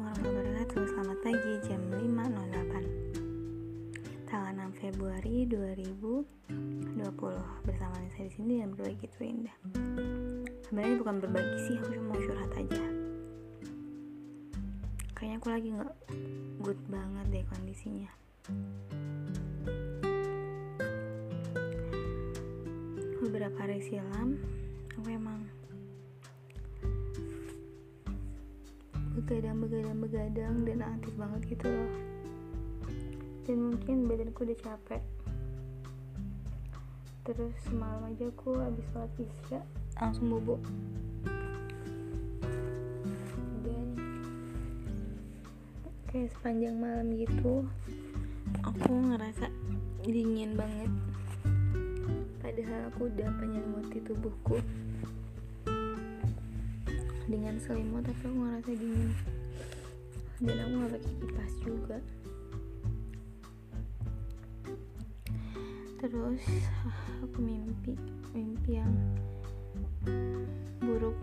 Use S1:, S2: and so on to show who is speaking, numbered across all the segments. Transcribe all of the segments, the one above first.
S1: Assalamualaikum warahmatullahi wabarakatuh. Selamat pagi jam 5.08 Tanggal 6 Februari 2020 Bersama saya di sini dan berbagi itu indah. Sebenarnya bukan berbagi sih Aku cuma mau curhat aja. Kayaknya aku lagi gak good banget deh kondisinya. Beberapa hari silam Aku emang begadang begadang begadang dan aktif banget gitu loh. Dan mungkin badanku udah capek. Terus semalam aja aku habis sholat isya langsung bobo. Dan kayak sepanjang malam gitu aku ngerasa dingin banget. Padahal aku udah penyelimuti tubuhku dengan selimut tapi aku ngerasa dingin. Dan aku gak pakai kipas juga. Terus aku mimpi mimpi yang buruk.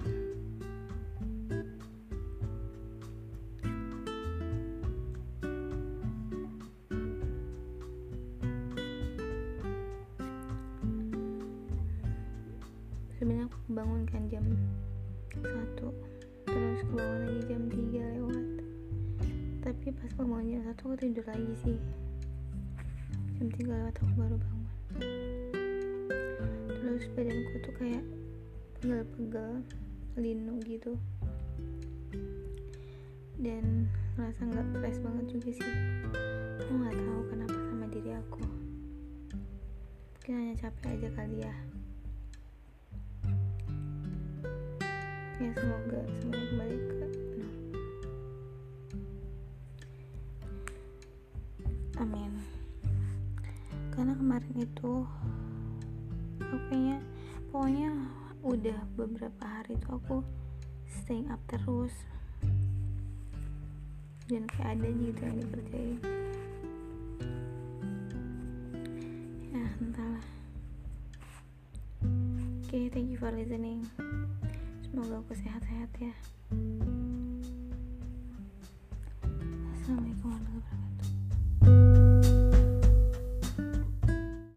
S1: Sebenarnya aku bangun kan jam satu. Terus kebangun lagi jam 3 lewat. Tapi pas bangun jam satu aku tidur lagi sih. Jam 3 lewat aku baru bangun. Terus badanku tuh kayak pegel-pegel linu gitu. Dan ngerasa nggak fresh banget juga sih. Aku nggak tahu kenapa sama diri aku. Mungkin hanya capek aja kali ya ya semoga semuanya kembali ke amin. Karena kemarin itu aku kayaknya pokoknya udah beberapa hari itu aku staying up terus. Dan kayak ada gitu yang dikerjain. Ya entahlah. Oke okay, thank you for listening Semoga aku sehat-sehat ya. Assalamualaikum warahmatullahi wabarakatuh.